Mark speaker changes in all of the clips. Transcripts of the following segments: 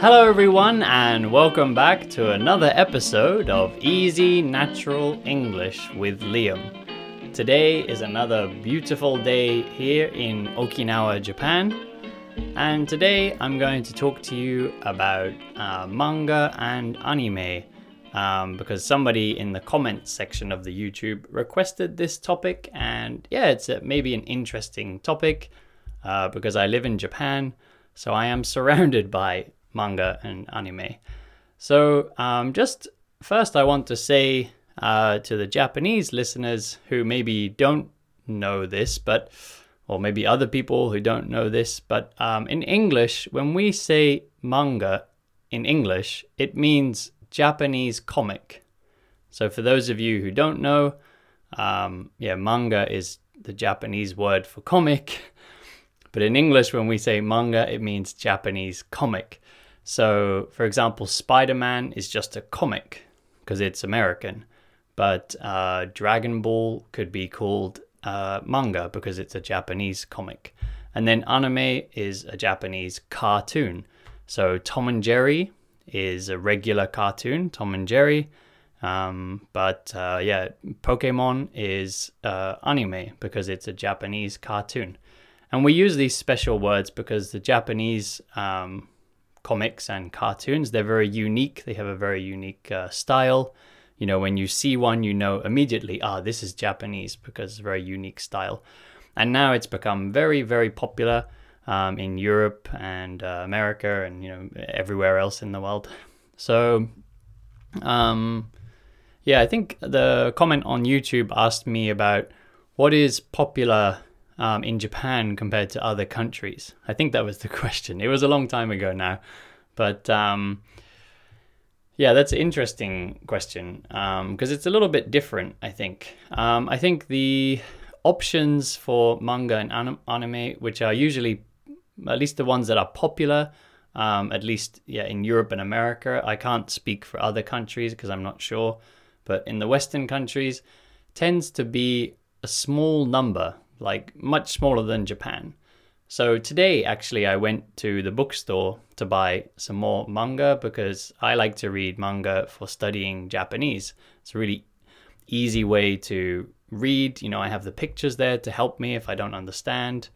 Speaker 1: Hello, everyone, and welcome back to another episode of Easy Natural English with Liam. Today is another beautiful day here in Okinawa, Japan, and today I'm going to talk to you about uh, manga and anime um, because somebody in the comments section of the YouTube requested this topic, and yeah, it's a, maybe an interesting topic uh, because I live in Japan, so I am surrounded by manga and anime. So, um, just first, I want to say uh, to the Japanese listeners who maybe don't know this, but or maybe other people who don't know this, but um, in English, when we say manga in English, it means Japanese comic. So, for those of you who don't know, um, yeah, manga is the Japanese word for comic. But in English, when we say manga, it means Japanese comic. So, for example, Spider Man is just a comic because it's American, but uh, Dragon Ball could be called uh, manga because it's a Japanese comic. And then anime is a Japanese cartoon. So, Tom and Jerry is a regular cartoon, Tom and Jerry. Um, but uh, yeah, Pokemon is uh, anime because it's a Japanese cartoon. And we use these special words because the Japanese um, comics and cartoons. They're very unique. They have a very unique uh, style. You know, when you see one, you know immediately, ah, this is Japanese because it's a very unique style. And now it's become very, very popular um, in Europe and uh, America and you know everywhere else in the world. So, um, yeah, I think the comment on YouTube asked me about what is popular um, in Japan compared to other countries? I think that was the question. It was a long time ago now, but um, yeah, that's an interesting question because um, it's a little bit different. I think. Um, I think the options for manga and anime, which are usually at least the ones that are popular, um, at least yeah in Europe and America. I can't speak for other countries because I'm not sure, but in the Western countries, tends to be a small number like much smaller than Japan. So today, actually, I went to the bookstore to buy some more manga because I like to read manga for studying Japanese. It's a really easy way to read. You know, I have the pictures there to help me if I don't understand.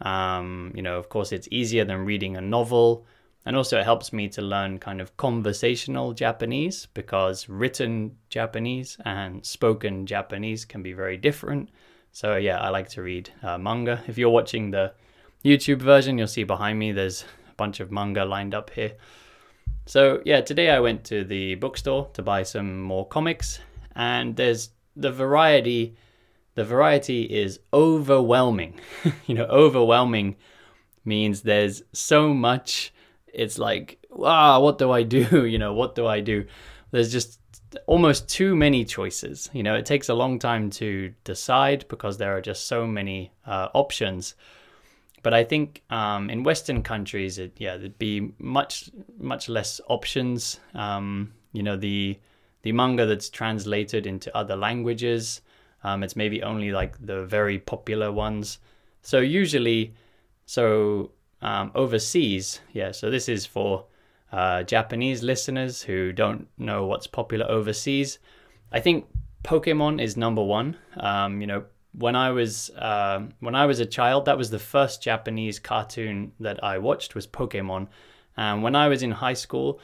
Speaker 1: Um, you know, of course, it's easier than reading a novel. And also, it helps me to learn kind of conversational Japanese because written Japanese and spoken Japanese can be very different. So yeah, I like to read uh, manga. If you're watching the YouTube version, you'll see behind me there's a bunch of manga lined up here. So yeah, today I went to the bookstore to buy some more comics, and there's the variety. The variety is overwhelming. you know, overwhelming means there's so much. It's like, wow, what do I do? You know, what do I do? There's just almost too many choices. You know, it takes a long time to decide because there are just so many uh, options. But I think um, in Western countries, it, yeah, there'd be much much less options. Um, you know, the the manga that's translated into other languages, um, it's maybe only like the very popular ones. So usually, so um, overseas, yeah. So this is for uh, Japanese listeners who don't know what's popular overseas, I think Pokemon is number one. Um, you know, when I was uh, when I was a child, that was the first Japanese cartoon that I watched was Pokemon. And when I was in high school,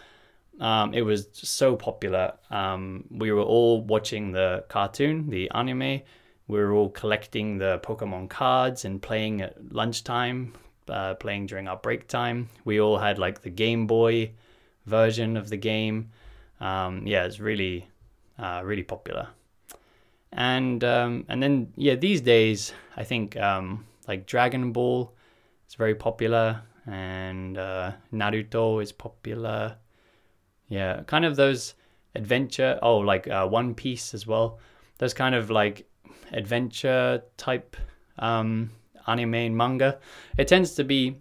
Speaker 1: um, it was so popular. Um, we were all watching the cartoon, the anime. We were all collecting the Pokemon cards and playing at lunchtime, uh, playing during our break time. We all had like the Game Boy version of the game. Um, yeah, it's really, uh, really popular. And um, and then yeah, these days I think um, like Dragon Ball is very popular, and uh, Naruto is popular. Yeah, kind of those adventure. Oh, like uh, One Piece as well. Those kind of like adventure type um, anime and manga. It tends to be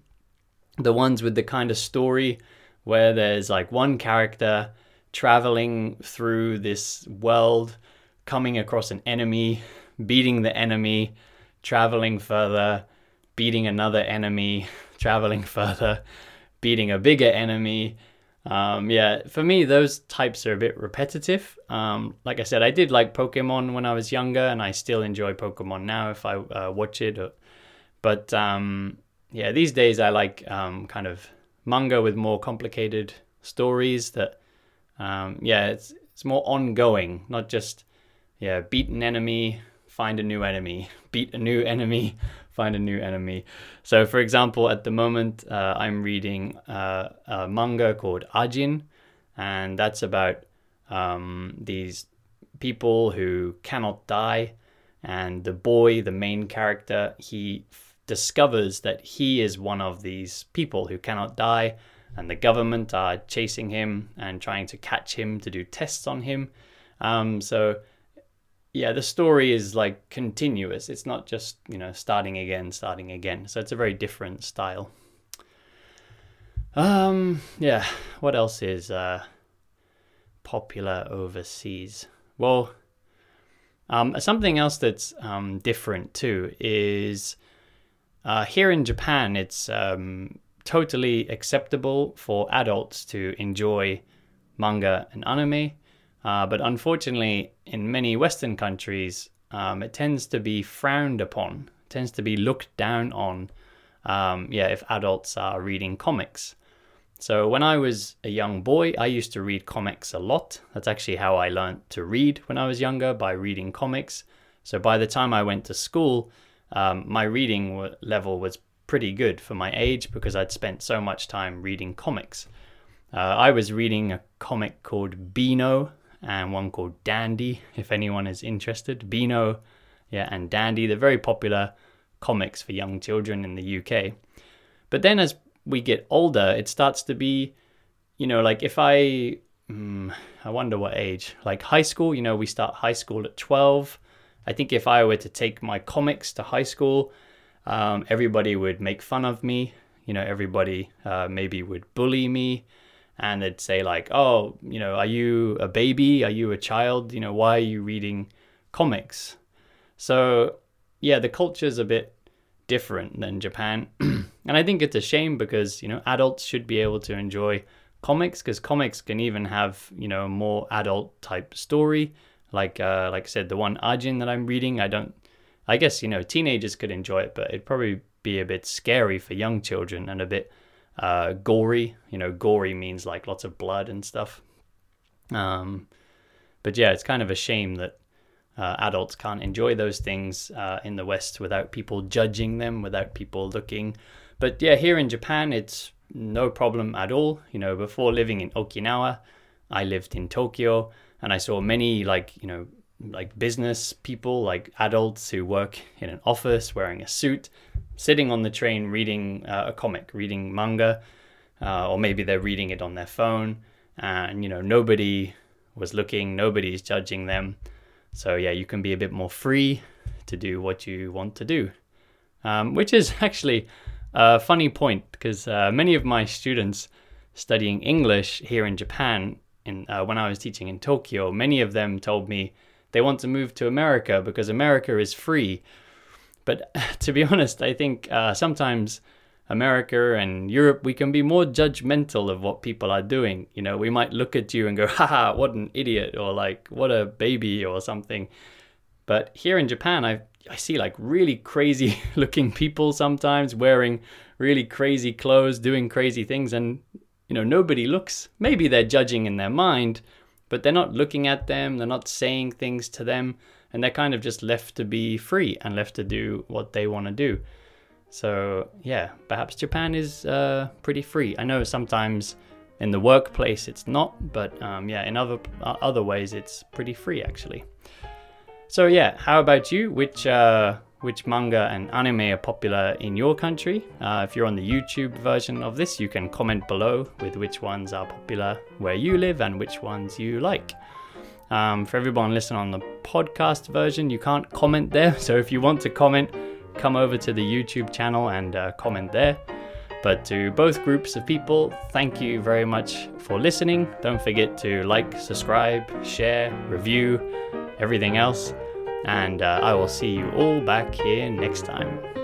Speaker 1: the ones with the kind of story where there's like one character traveling through this world, coming across an enemy, beating the enemy, traveling further, beating another enemy, traveling further, beating a bigger enemy. Um, yeah, for me, those types are a bit repetitive. Um, like I said, I did like Pokemon when I was younger, and I still enjoy Pokemon now if I uh, watch it. But um, yeah, these days I like um, kind of manga with more complicated stories that, um, yeah, it's, it's more ongoing, not just, yeah, beat an enemy, find a new enemy, beat a new enemy, find a new enemy. So, for example, at the moment, uh, I'm reading uh, a manga called Ajin, and that's about um, these people who cannot die. And the boy, the main character, he discovers that he is one of these people who cannot die, and the government are chasing him and trying to catch him to do tests on him. Um, so yeah, the story is like continuous. It's not just, you know, starting again, starting again. So it's a very different style. Um, yeah, what else is uh, popular overseas? Well, um, something else that's um, different too is uh, here in Japan, it's um, totally acceptable for adults to enjoy manga and anime. Uh, but unfortunately, in many Western countries, um, it tends to be frowned upon, tends to be looked down on. Um, yeah, if adults are reading comics. So when I was a young boy, I used to read comics a lot. That's actually how I learned to read when I was younger by reading comics. So by the time I went to school, um, my reading w- level was pretty good for my age because I'd spent so much time reading comics. Uh, I was reading a comic called Beano and one called Dandy, if anyone is interested. Beano, yeah, and Dandy, they're very popular comics for young children in the UK. But then as we get older, it starts to be, you know, like if I, mm, I wonder what age, like high school, you know, we start high school at 12. I think if I were to take my comics to high school, um, everybody would make fun of me. You know, everybody uh, maybe would bully me and they'd say like, "Oh, you know, are you a baby? Are you a child? You know, why are you reading comics?" So, yeah, the culture's a bit different than Japan. and I think it's a shame because, you know, adults should be able to enjoy comics because comics can even have, you know, more adult type story. Like uh like I said, the one Ajin that I'm reading, I don't I guess, you know, teenagers could enjoy it, but it'd probably be a bit scary for young children and a bit uh, gory. You know, gory means like lots of blood and stuff. Um, but yeah, it's kind of a shame that uh, adults can't enjoy those things uh, in the West without people judging them, without people looking. But yeah, here in Japan, it's no problem at all. You know, before living in Okinawa, I lived in Tokyo and I saw many like, you know, like business people, like adults who work in an office wearing a suit, sitting on the train reading uh, a comic, reading manga, uh, or maybe they're reading it on their phone, and you know nobody was looking, nobody's judging them. So yeah, you can be a bit more free to do what you want to do, um, which is actually a funny point because uh, many of my students studying English here in Japan, in uh, when I was teaching in Tokyo, many of them told me they want to move to America because America is free. But to be honest, I think uh, sometimes America and Europe, we can be more judgmental of what people are doing. You know, we might look at you and go, haha, what an idiot, or like, what a baby, or something. But here in Japan, I, I see like really crazy looking people sometimes wearing really crazy clothes, doing crazy things, and, you know, nobody looks. Maybe they're judging in their mind, but they're not looking at them, they're not saying things to them, and they're kind of just left to be free and left to do what they want to do. So, yeah, perhaps Japan is uh, pretty free. I know sometimes in the workplace it's not, but um, yeah, in other uh, other ways it's pretty free actually. So yeah, how about you? Which uh, which manga and anime are popular in your country. Uh, if you're on the YouTube version of this, you can comment below with which ones are popular where you live and which ones you like. Um, for everyone listening on the podcast version, you can't comment there. So if you want to comment, come over to the YouTube channel and uh, comment there. But to both groups of people, thank you very much for listening. Don't forget to like, subscribe, share, review, everything else and uh, I will see you all back here next time.